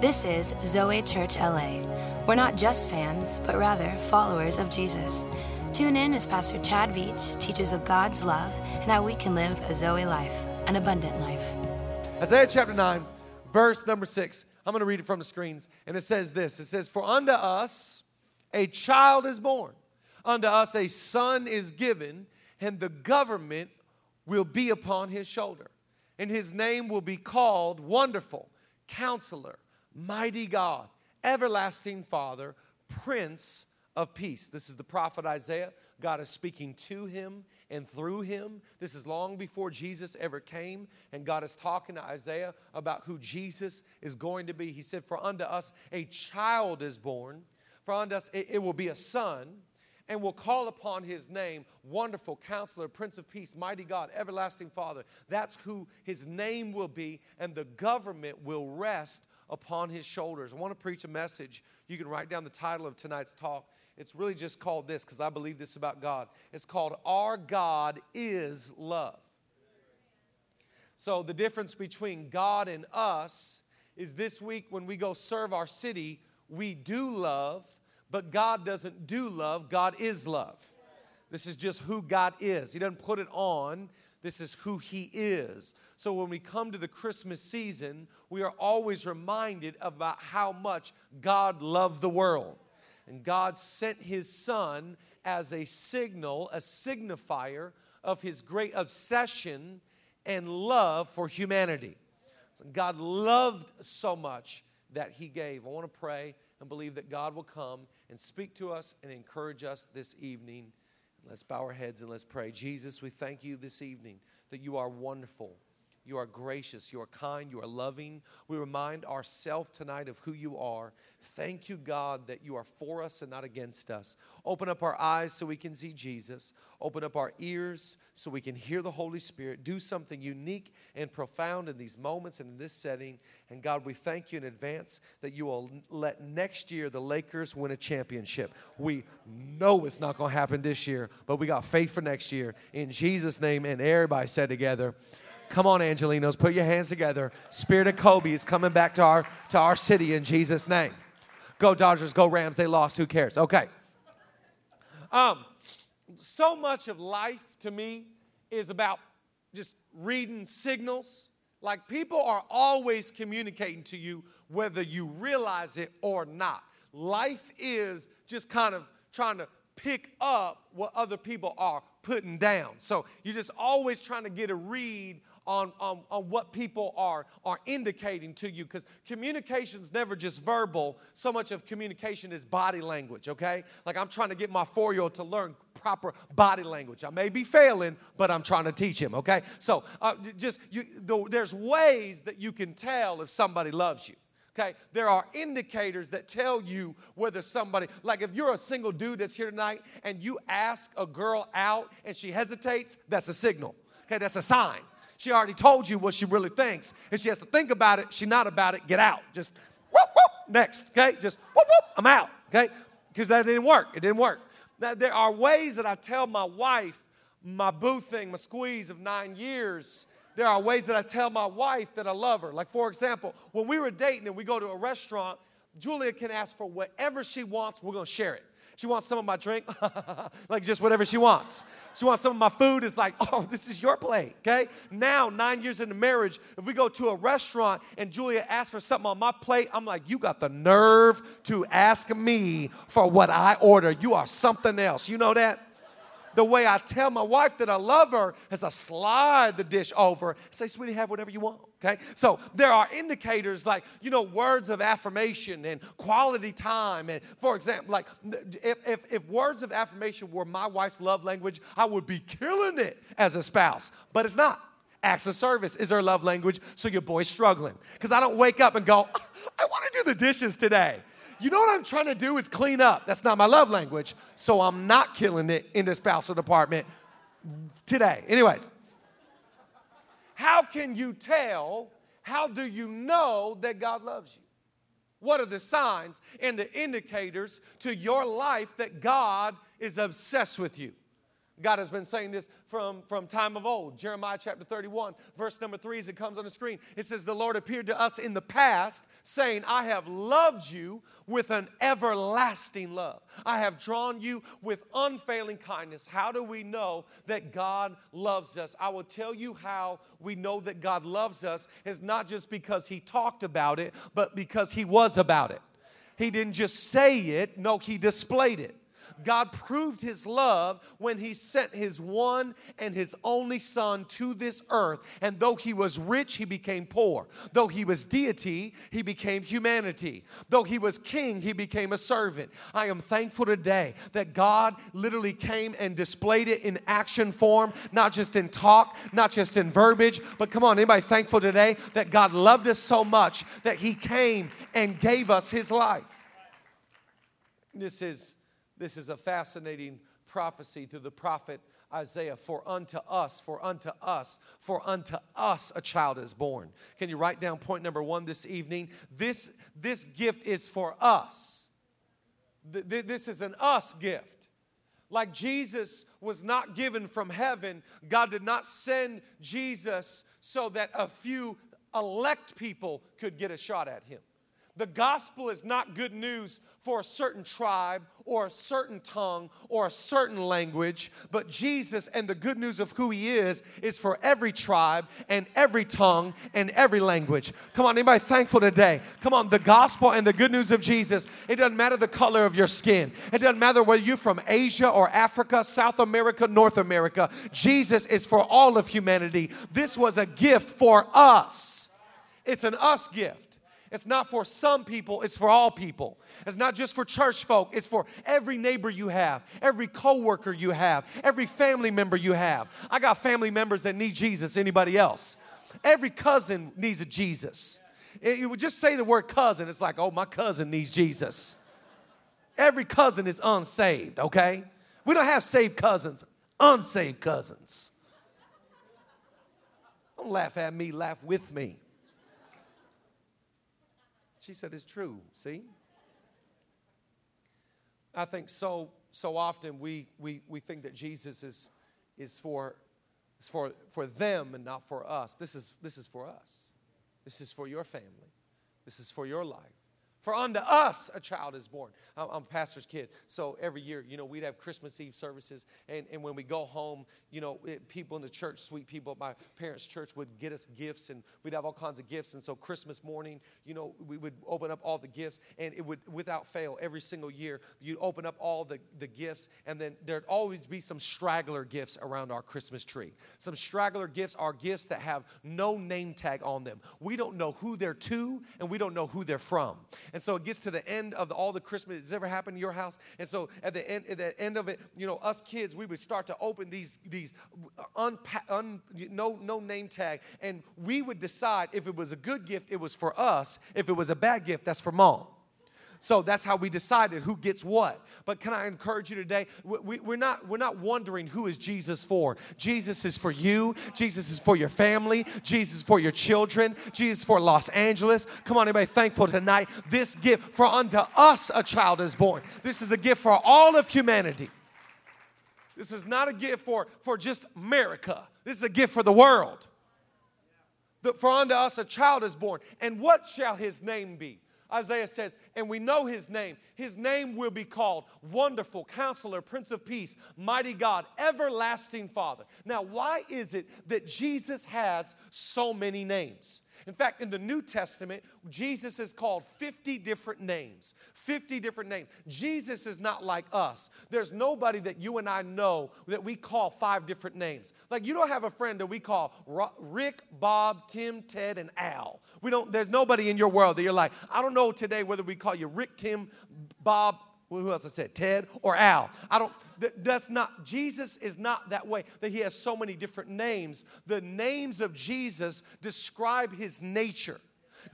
This is Zoe Church LA. We're not just fans, but rather followers of Jesus. Tune in as Pastor Chad Veach teaches of God's love and how we can live a Zoe life, an abundant life. Isaiah chapter 9, verse number 6. I'm going to read it from the screens. And it says this It says, For unto us a child is born, unto us a son is given, and the government will be upon his shoulder. And his name will be called Wonderful, Counselor mighty God, everlasting Father, Prince of Peace. This is the prophet Isaiah. God is speaking to him and through him. This is long before Jesus ever came, and God is talking to Isaiah about who Jesus is going to be. He said, For unto us a child is born, for unto us it, it will be a son and will call upon his name wonderful counselor prince of peace mighty god everlasting father that's who his name will be and the government will rest upon his shoulders. I want to preach a message. You can write down the title of tonight's talk. It's really just called this because I believe this about God. It's called Our God is Love. So, the difference between God and us is this week when we go serve our city, we do love, but God doesn't do love, God is love. This is just who God is. He doesn't put it on, this is who He is. So when we come to the Christmas season, we are always reminded about how much God loved the world. And God sent His Son as a signal, a signifier of His great obsession and love for humanity. So God loved so much that He gave. I want to pray and believe that God will come and speak to us and encourage us this evening. Let's bow our heads and let's pray. Jesus, we thank you this evening that you are wonderful. You are gracious, you are kind, you are loving. We remind ourselves tonight of who you are. Thank you, God, that you are for us and not against us. Open up our eyes so we can see Jesus. Open up our ears so we can hear the Holy Spirit. Do something unique and profound in these moments and in this setting. And God, we thank you in advance that you will let next year the Lakers win a championship. We know it's not going to happen this year, but we got faith for next year. In Jesus' name, and everybody said together, Come on, Angelenos, put your hands together. Spirit of Kobe is coming back to our to our city in Jesus' name. Go Dodgers, go Rams. They lost. Who cares? Okay. Um, so much of life to me is about just reading signals. Like people are always communicating to you whether you realize it or not. Life is just kind of trying to pick up what other people are putting down. So you're just always trying to get a read on, on, on what people are, are indicating to you because communication is never just verbal. So much of communication is body language, okay? Like I'm trying to get my four year old to learn proper body language. I may be failing, but I'm trying to teach him, okay? So uh, just, you, the, there's ways that you can tell if somebody loves you. Okay, there are indicators that tell you whether somebody, like if you're a single dude that's here tonight and you ask a girl out and she hesitates, that's a signal. Okay, that's a sign. She already told you what she really thinks. And she has to think about it. she's not about it. Get out. Just whoop, whoop, next. Okay? Just whoop, whoop, I'm out. Okay? Because that didn't work. It didn't work. Now, there are ways that I tell my wife, my boo thing, my squeeze of nine years, there are ways that I tell my wife that I love her. Like, for example, when we were dating and we go to a restaurant, Julia can ask for whatever she wants, we're gonna share it. She wants some of my drink, like just whatever she wants. She wants some of my food. It's like, oh, this is your plate, okay? Now, nine years into marriage, if we go to a restaurant and Julia asks for something on my plate, I'm like, you got the nerve to ask me for what I order. You are something else. You know that? The way I tell my wife that I love her is I slide the dish over, say, sweetie, have whatever you want. Okay? So there are indicators like, you know, words of affirmation and quality time. And for example, like if, if, if words of affirmation were my wife's love language, I would be killing it as a spouse. But it's not. Acts of service is her love language, so your boy's struggling. Because I don't wake up and go, ah, I want to do the dishes today you know what I'm trying to do is clean up. That's not my love language. So I'm not killing it in the spousal department today. Anyways, how can you tell? How do you know that God loves you? What are the signs and the indicators to your life that God is obsessed with you? God has been saying this from, from time of old. Jeremiah chapter 31, verse number 3, as it comes on the screen, it says, The Lord appeared to us in the past, saying, I have loved you with an everlasting love. I have drawn you with unfailing kindness. How do we know that God loves us? I will tell you how we know that God loves us is not just because He talked about it, but because He was about it. He didn't just say it, no, He displayed it. God proved his love when he sent his one and his only son to this earth. And though he was rich, he became poor. Though he was deity, he became humanity. Though he was king, he became a servant. I am thankful today that God literally came and displayed it in action form, not just in talk, not just in verbiage, but come on, anybody thankful today that God loved us so much that he came and gave us his life? This is this is a fascinating prophecy to the prophet Isaiah. For unto us, for unto us, for unto us a child is born. Can you write down point number one this evening? This, this gift is for us. This is an us gift. Like Jesus was not given from heaven, God did not send Jesus so that a few elect people could get a shot at him. The gospel is not good news for a certain tribe or a certain tongue or a certain language, but Jesus and the good news of who he is is for every tribe and every tongue and every language. Come on, anybody thankful today? Come on, the gospel and the good news of Jesus, it doesn't matter the color of your skin. It doesn't matter whether you're from Asia or Africa, South America, North America. Jesus is for all of humanity. This was a gift for us. It's an us gift. It's not for some people, it's for all people. It's not just for church folk, it's for every neighbor you have, every coworker you have, every family member you have. I got family members that need Jesus, anybody else? Every cousin needs a Jesus. You would just say the word cousin, it's like, oh, my cousin needs Jesus. Every cousin is unsaved, okay? We don't have saved cousins, unsaved cousins. Don't laugh at me, laugh with me. She said, It's true. See? I think so so often we we, we think that Jesus is is for is for for them and not for us. This is this is for us. This is for your family. This is for your life. For unto us a child is born. I'm, a pastor's kid, so every year, you know, we'd have Christmas Eve services, and, and when we go home, you know, it, people in the church, sweet people at my parents' church, would get us gifts, and we'd have all kinds of gifts. And so Christmas morning, you know, we would open up all the gifts, and it would, without fail, every single year, you'd open up all the, the gifts, and then there'd always be some straggler gifts around our Christmas tree. Some straggler gifts are gifts that have no name tag on them. We don't know who they're to, and we don't know who they're from. And so it gets to the end of the, all the Christmas. Has ever happened in your house? And so at the end, at the end of it, you know, us kids, we would start to open these these unpa- un, no no name tag, and we would decide if it was a good gift, it was for us. If it was a bad gift, that's for mom. So that's how we decided who gets what. But can I encourage you today? We, are not, we're not wondering who is Jesus for. Jesus is for you. Jesus is for your family. Jesus is for your children. Jesus for Los Angeles. Come on, anybody thankful tonight? This gift, for unto us a child is born. This is a gift for all of humanity. This is not a gift for, for just America. This is a gift for the world. The, for unto us a child is born. And what shall his name be? Isaiah says, and we know his name. His name will be called Wonderful Counselor, Prince of Peace, Mighty God, Everlasting Father. Now, why is it that Jesus has so many names? In fact, in the New Testament, Jesus is called 50 different names. 50 different names. Jesus is not like us. There's nobody that you and I know that we call five different names. Like you don't have a friend that we call Rick, Bob, Tim, Ted, and Al. We don't, there's nobody in your world that you're like, I don't know today whether we call you Rick, Tim, Bob, who else I said? Ted or Al. I don't, that's not, Jesus is not that way, that he has so many different names. The names of Jesus describe his nature.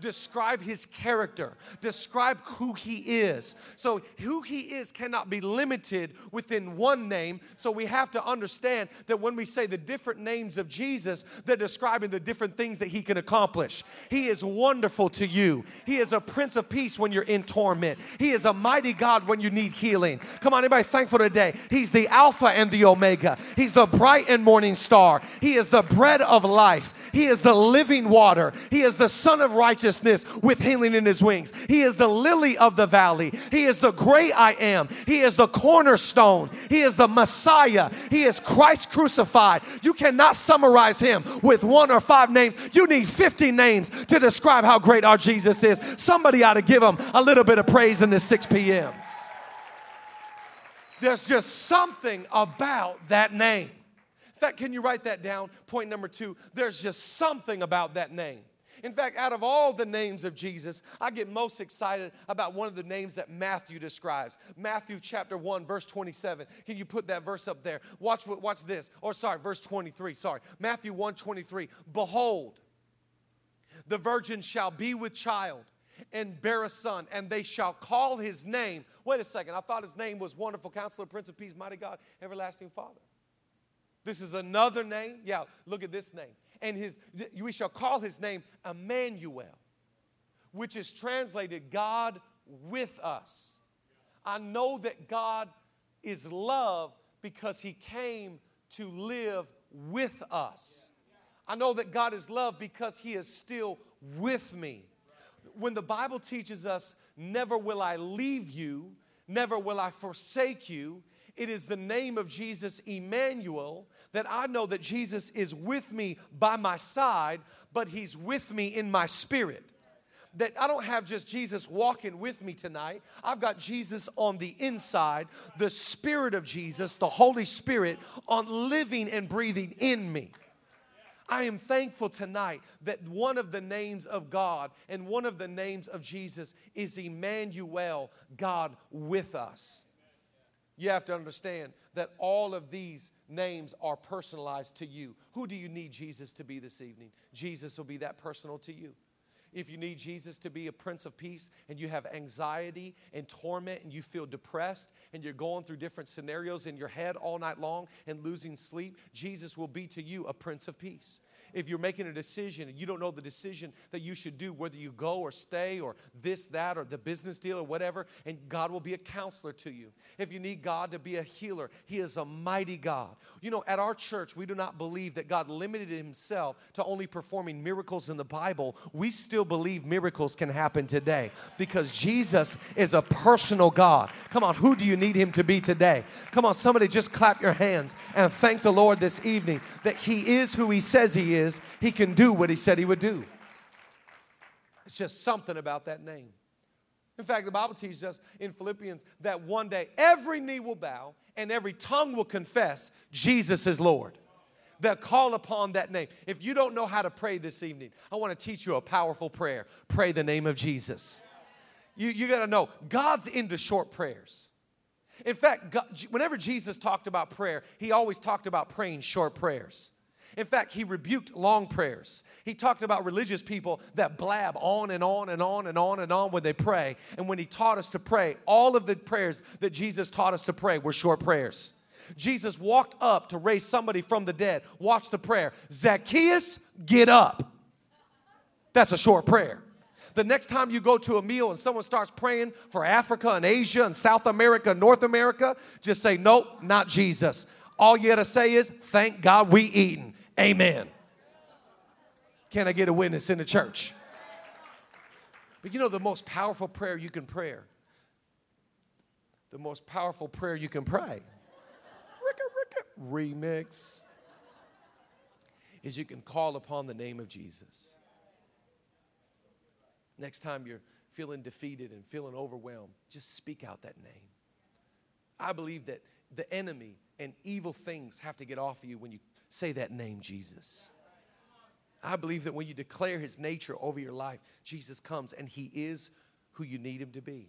Describe his character, describe who he is. So, who he is cannot be limited within one name. So, we have to understand that when we say the different names of Jesus, they're describing the different things that he can accomplish. He is wonderful to you, he is a prince of peace when you're in torment, he is a mighty God when you need healing. Come on, anybody thankful today? He's the Alpha and the Omega, he's the bright and morning star, he is the bread of life, he is the living water, he is the Sun of righteousness with healing in his wings. He is the lily of the valley. He is the great I am. He is the cornerstone. He is the Messiah. He is Christ crucified. You cannot summarize him with one or five names. You need 50 names to describe how great our Jesus is. Somebody ought to give him a little bit of praise in this 6 p.m. There's just something about that name. In fact, can you write that down? Point number two there's just something about that name. In fact, out of all the names of Jesus, I get most excited about one of the names that Matthew describes. Matthew chapter 1, verse 27. Can you put that verse up there? Watch, watch this. Or sorry, verse 23. Sorry. Matthew 1 23. Behold, the virgin shall be with child and bear a son, and they shall call his name. Wait a second. I thought his name was Wonderful Counselor, Prince of Peace, Mighty God, Everlasting Father. This is another name. Yeah, look at this name and his we shall call his name Emmanuel, which is translated God with us. I know that God is love because he came to live with us. I know that God is love because he is still with me. When the Bible teaches us, never will I leave you, never will I forsake you, it is the name of Jesus, Emmanuel, that I know that Jesus is with me by my side, but He's with me in my spirit. That I don't have just Jesus walking with me tonight. I've got Jesus on the inside, the Spirit of Jesus, the Holy Spirit, on living and breathing in me. I am thankful tonight that one of the names of God and one of the names of Jesus is Emmanuel, God with us. You have to understand that all of these names are personalized to you. Who do you need Jesus to be this evening? Jesus will be that personal to you. If you need Jesus to be a Prince of Peace and you have anxiety and torment and you feel depressed and you're going through different scenarios in your head all night long and losing sleep, Jesus will be to you a Prince of Peace if you're making a decision and you don't know the decision that you should do, whether you go or stay or this, that, or the business deal or whatever, and God will be a counselor to you. If you need God to be a healer, He is a mighty God. You know, at our church, we do not believe that God limited Himself to only performing miracles in the Bible. We still believe miracles can happen today because Jesus is a personal God. Come on, who do you need Him to be today? Come on, somebody just clap your hands and thank the Lord this evening that He is who He says He is is, he can do what he said he would do. It's just something about that name. In fact, the Bible teaches us in Philippians that one day every knee will bow and every tongue will confess Jesus is Lord. They'll call upon that name. If you don't know how to pray this evening, I want to teach you a powerful prayer. Pray the name of Jesus. You, you got to know God's into short prayers. In fact, God, whenever Jesus talked about prayer, he always talked about praying short prayers. In fact, he rebuked long prayers. He talked about religious people that blab on and on and on and on and on when they pray. And when he taught us to pray, all of the prayers that Jesus taught us to pray were short prayers. Jesus walked up to raise somebody from the dead. Watch the prayer Zacchaeus, get up. That's a short prayer. The next time you go to a meal and someone starts praying for Africa and Asia and South America, North America, just say, Nope, not Jesus. All you got to say is, Thank God we eating. Amen. Can I get a witness in the church? But you know the most powerful prayer you can pray, the most powerful prayer you can pray, remix, is you can call upon the name of Jesus. Next time you're feeling defeated and feeling overwhelmed, just speak out that name. I believe that the enemy and evil things have to get off of you when you Say that name, Jesus. I believe that when you declare his nature over your life, Jesus comes and he is who you need him to be.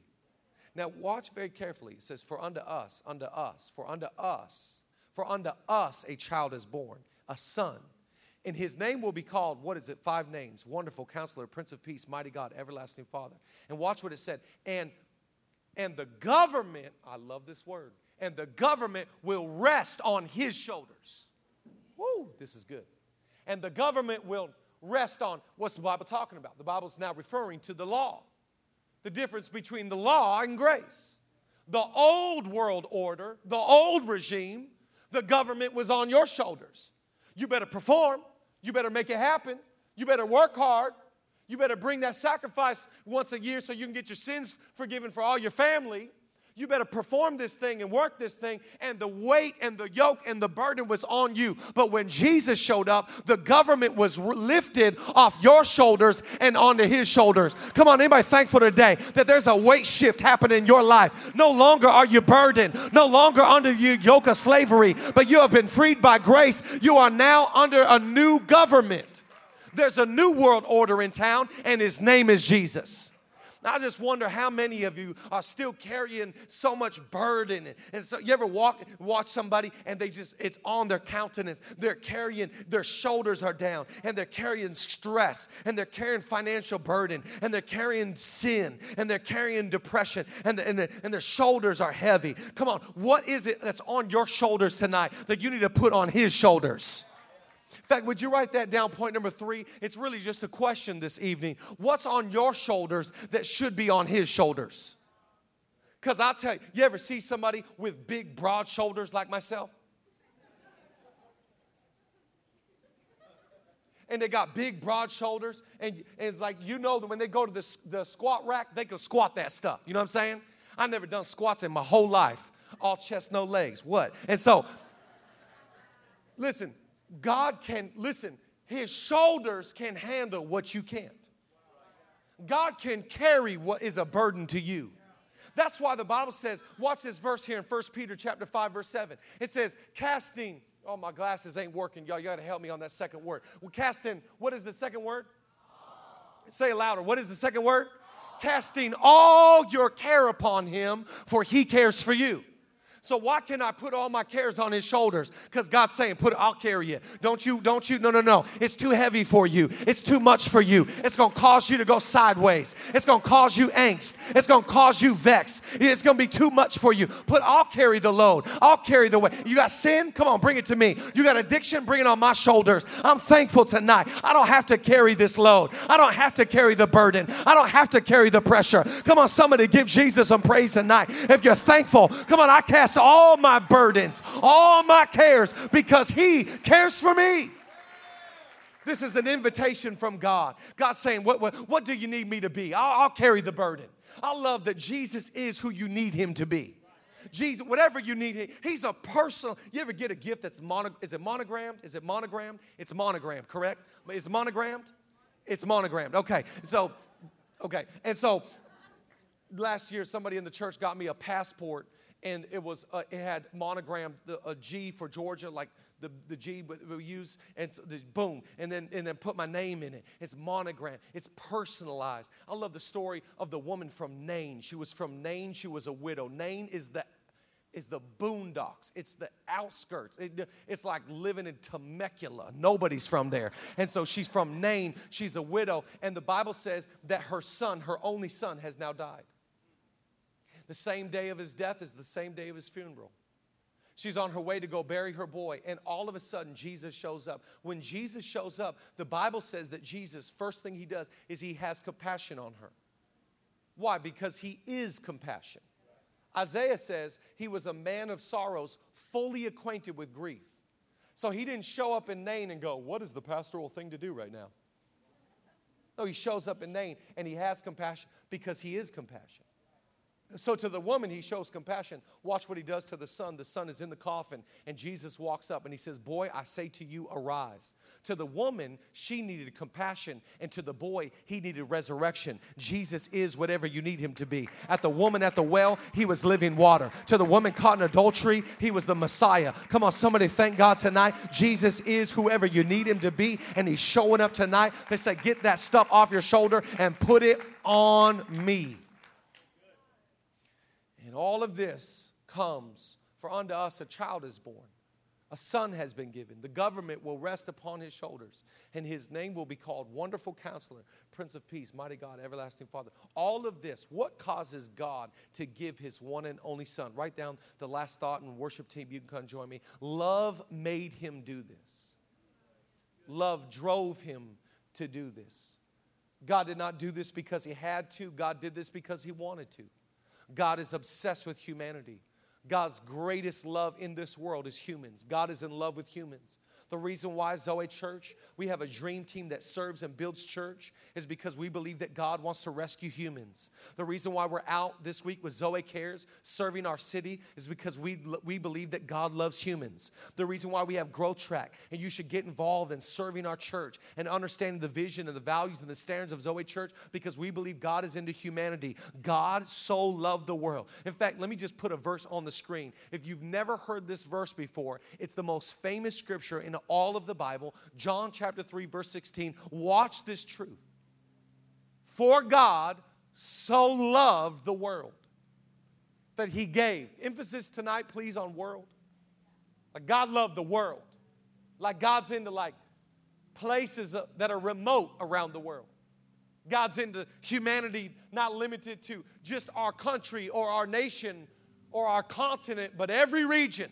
Now, watch very carefully. It says, For unto us, unto us, for unto us, for unto us a child is born, a son, And his name will be called, what is it? Five names Wonderful Counselor, Prince of Peace, Mighty God, Everlasting Father. And watch what it said. And and the government, I love this word, and the government will rest on his shoulders. Woo, this is good. And the government will rest on what's the Bible talking about? The Bible's now referring to the law. The difference between the law and grace. The old world order, the old regime, the government was on your shoulders. You better perform, you better make it happen, you better work hard, you better bring that sacrifice once a year so you can get your sins forgiven for all your family you better perform this thing and work this thing. And the weight and the yoke and the burden was on you. But when Jesus showed up, the government was lifted off your shoulders and onto his shoulders. Come on, anybody thankful today that there's a weight shift happening in your life? No longer are you burdened, no longer under the yoke of slavery, but you have been freed by grace. You are now under a new government. There's a new world order in town, and his name is Jesus. I just wonder how many of you are still carrying so much burden. And so you ever walk, watch somebody and they just, it's on their countenance. They're carrying, their shoulders are down and they're carrying stress and they're carrying financial burden and they're carrying sin and they're carrying depression and, the, and, the, and their shoulders are heavy. Come on, what is it that's on your shoulders tonight that you need to put on his shoulders? In fact, would you write that down? Point number three. It's really just a question this evening. What's on your shoulders that should be on his shoulders? Because I'll tell you, you ever see somebody with big, broad shoulders like myself? and they got big, broad shoulders, and, and, it's like you know that when they go to the, the squat rack, they can squat that stuff. You know what I'm saying? I've never done squats in my whole life. All chest, no legs. What? And so, listen, God can, listen, his shoulders can handle what you can't. God can carry what is a burden to you. That's why the Bible says, watch this verse here in 1 Peter chapter 5, verse 7. It says, casting, oh, my glasses ain't working. Y'all, you gotta help me on that second word. Well, casting, what is the second word? Say it louder. What is the second word? Casting all your care upon him, for he cares for you. So why can I put all my cares on his shoulders? Because God's saying, put it, I'll carry it. Don't you, don't you, no, no, no. It's too heavy for you. It's too much for you. It's gonna cause you to go sideways. It's gonna cause you angst. It's gonna cause you vex. It's gonna be too much for you. Put, I'll carry the load. I'll carry the weight. You got sin? Come on, bring it to me. You got addiction? Bring it on my shoulders. I'm thankful tonight. I don't have to carry this load. I don't have to carry the burden. I don't have to carry the pressure. Come on, somebody give Jesus some praise tonight. If you're thankful, come on, I cast all my burdens, all my cares, because He cares for me. This is an invitation from God. God's saying, What, what, what do you need me to be? I'll, I'll carry the burden. I love that Jesus is who you need Him to be. Jesus, whatever you need, He's a personal. You ever get a gift that's mono, is it monogrammed? Is it monogrammed? It's monogrammed, correct? Is it monogrammed? It's monogrammed. Okay. So, okay. And so last year somebody in the church got me a passport and it was uh, it had monogrammed the, a G for Georgia, like the, the G we use, and so the, boom, and then and then put my name in it. It's monogram. It's personalized. I love the story of the woman from Nain. She was from Nain. She was a widow. Nain is the is the boondocks. It's the outskirts. It, it's like living in Temecula. Nobody's from there. And so she's from Nain. She's a widow. And the Bible says that her son, her only son, has now died. The same day of his death is the same day of his funeral. She's on her way to go bury her boy, and all of a sudden, Jesus shows up. When Jesus shows up, the Bible says that Jesus, first thing he does is he has compassion on her. Why? Because he is compassion. Isaiah says he was a man of sorrows, fully acquainted with grief. So he didn't show up in Nain and go, What is the pastoral thing to do right now? No, he shows up in Nain and he has compassion because he is compassion. So to the woman, he shows compassion. Watch what he does to the son. The son is in the coffin, and Jesus walks up and he says, Boy, I say to you, arise. To the woman, she needed compassion, and to the boy, he needed resurrection. Jesus is whatever you need him to be. At the woman at the well, he was living water. To the woman caught in adultery, he was the Messiah. Come on, somebody thank God tonight. Jesus is whoever you need him to be, and he's showing up tonight. They say, Get that stuff off your shoulder and put it on me. All of this comes, for unto us a child is born, A son has been given. The government will rest upon his shoulders, and his name will be called Wonderful Counselor, Prince of Peace, Mighty God, Everlasting Father. All of this, what causes God to give his one and only son? Write down the last thought, and worship team, you can come join me. Love made him do this, love drove him to do this. God did not do this because he had to, God did this because he wanted to. God is obsessed with humanity. God's greatest love in this world is humans. God is in love with humans. The reason why Zoe Church, we have a dream team that serves and builds church, is because we believe that God wants to rescue humans. The reason why we're out this week with Zoe Cares, serving our city, is because we, we believe that God loves humans. The reason why we have Growth Track, and you should get involved in serving our church and understanding the vision and the values and the standards of Zoe Church, because we believe God is into humanity. God so loved the world. In fact, let me just put a verse on the screen. If you've never heard this verse before, it's the most famous scripture in all of the Bible, John chapter 3, verse 16. Watch this truth. For God so loved the world that he gave. Emphasis tonight, please, on world. Like God loved the world. Like God's into like places uh, that are remote around the world. God's into humanity, not limited to just our country or our nation or our continent, but every region.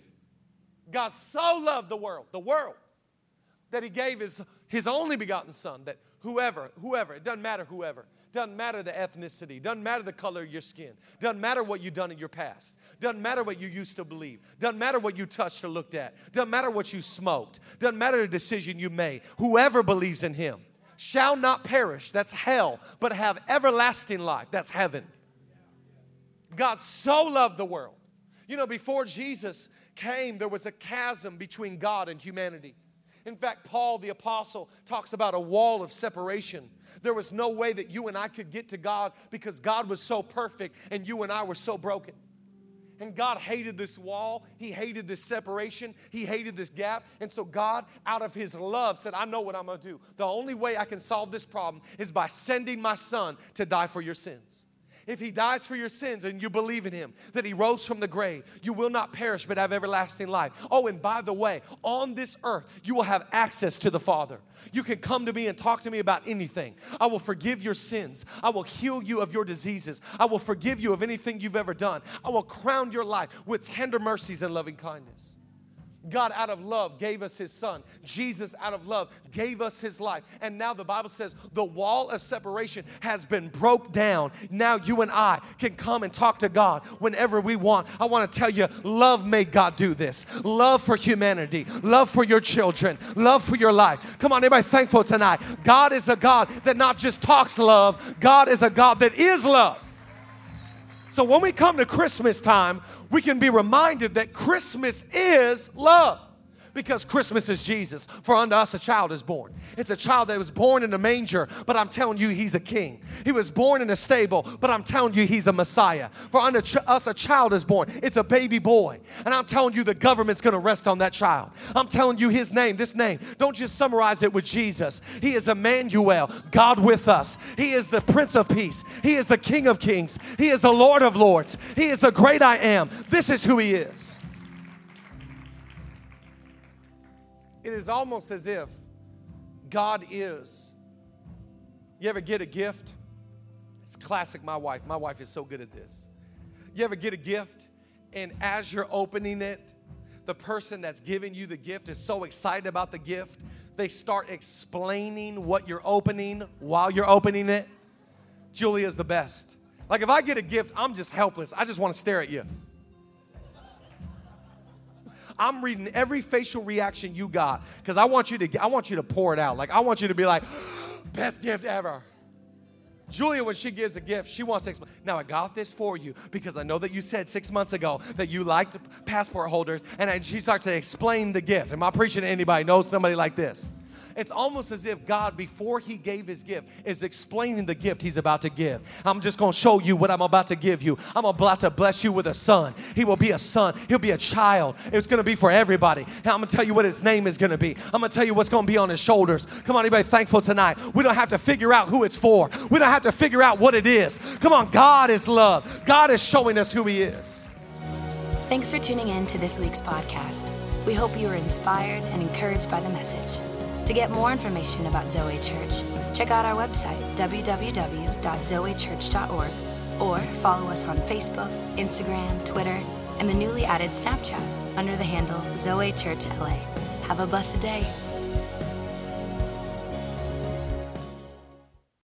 God so loved the world, the world, that he gave his, his only begotten son that whoever whoever it doesn't matter whoever doesn't matter the ethnicity doesn't matter the color of your skin doesn't matter what you've done in your past doesn't matter what you used to believe doesn't matter what you touched or looked at doesn't matter what you smoked doesn't matter the decision you made whoever believes in him shall not perish. That's hell but have everlasting life. That's heaven. God so loved the world. You know before jesus came there was a chasm between god and humanity in fact, Paul the Apostle talks about a wall of separation. There was no way that you and I could get to God because God was so perfect and you and I were so broken. And God hated this wall. He hated this separation. He hated this gap. And so God, out of His love, said, I know what I'm going to do. The only way I can solve this problem is by sending my son to die for your sins if he dies for your sins and you believe in him, that he rose from the grave, you will not perish but have everlasting life. Oh, and by the way, on this earth, you will have access to the Father. You can come to me and talk to me about anything. I will forgive your sins. I will heal you of your diseases. I will forgive you of anything you've ever done. I will crown your life with tender mercies and loving kindness. God, out of love, gave us his son. Jesus, out of love, gave us his life. And now the Bible says the wall of separation has been broke down. Now you and I can come and talk to God whenever we want. I want to tell you, love made God do this. Love for humanity, love for your children, love for your life. Come on, everybody thankful tonight? God is a God that not just talks love, God is a God that is love. So when we come to Christmas time, we can be reminded that Christmas is love because Christmas is Jesus. For unto us a child is born. It's a child that was born in a manger, but I'm telling you, he's a king. He was born in a stable, but I'm telling you, he's a Messiah. For unto ch- us a child is born. It's a baby boy. And I'm telling you, the government's gonna rest on that child. I'm telling you, his name, this name, don't just summarize it with Jesus. He is Emmanuel, God with us. He is the Prince of Peace. He is the King of Kings. He is the Lord of Lords. He is the great I am. This is who he is. It is almost as if God is. You ever get a gift? It's classic, my wife. My wife is so good at this. You ever get a gift, and as you're opening it, the person that's giving you the gift is so excited about the gift, they start explaining what you're opening while you're opening it? Julia's the best. Like if I get a gift, I'm just helpless. I just want to stare at you. I'm reading every facial reaction you got because I want you to I want you to pour it out. Like I want you to be like, best gift ever. Julia, when she gives a gift, she wants to explain. Now, I got this for you because I know that you said six months ago that you liked passport holders, and she starts to explain the gift. Am I preaching to anybody knows somebody like this? It's almost as if God, before He gave His gift, is explaining the gift He's about to give. I'm just going to show you what I'm about to give you. I'm about to bless you with a son. He will be a son, He'll be a child. It's going to be for everybody. And I'm going to tell you what His name is going to be. I'm going to tell you what's going to be on His shoulders. Come on, anybody thankful tonight? We don't have to figure out who it's for, we don't have to figure out what it is. Come on, God is love. God is showing us who He is. Thanks for tuning in to this week's podcast. We hope you are inspired and encouraged by the message. To get more information about Zoe Church, check out our website, www.zoechurch.org, or follow us on Facebook, Instagram, Twitter, and the newly added Snapchat under the handle Zoe Church LA. Have a blessed day.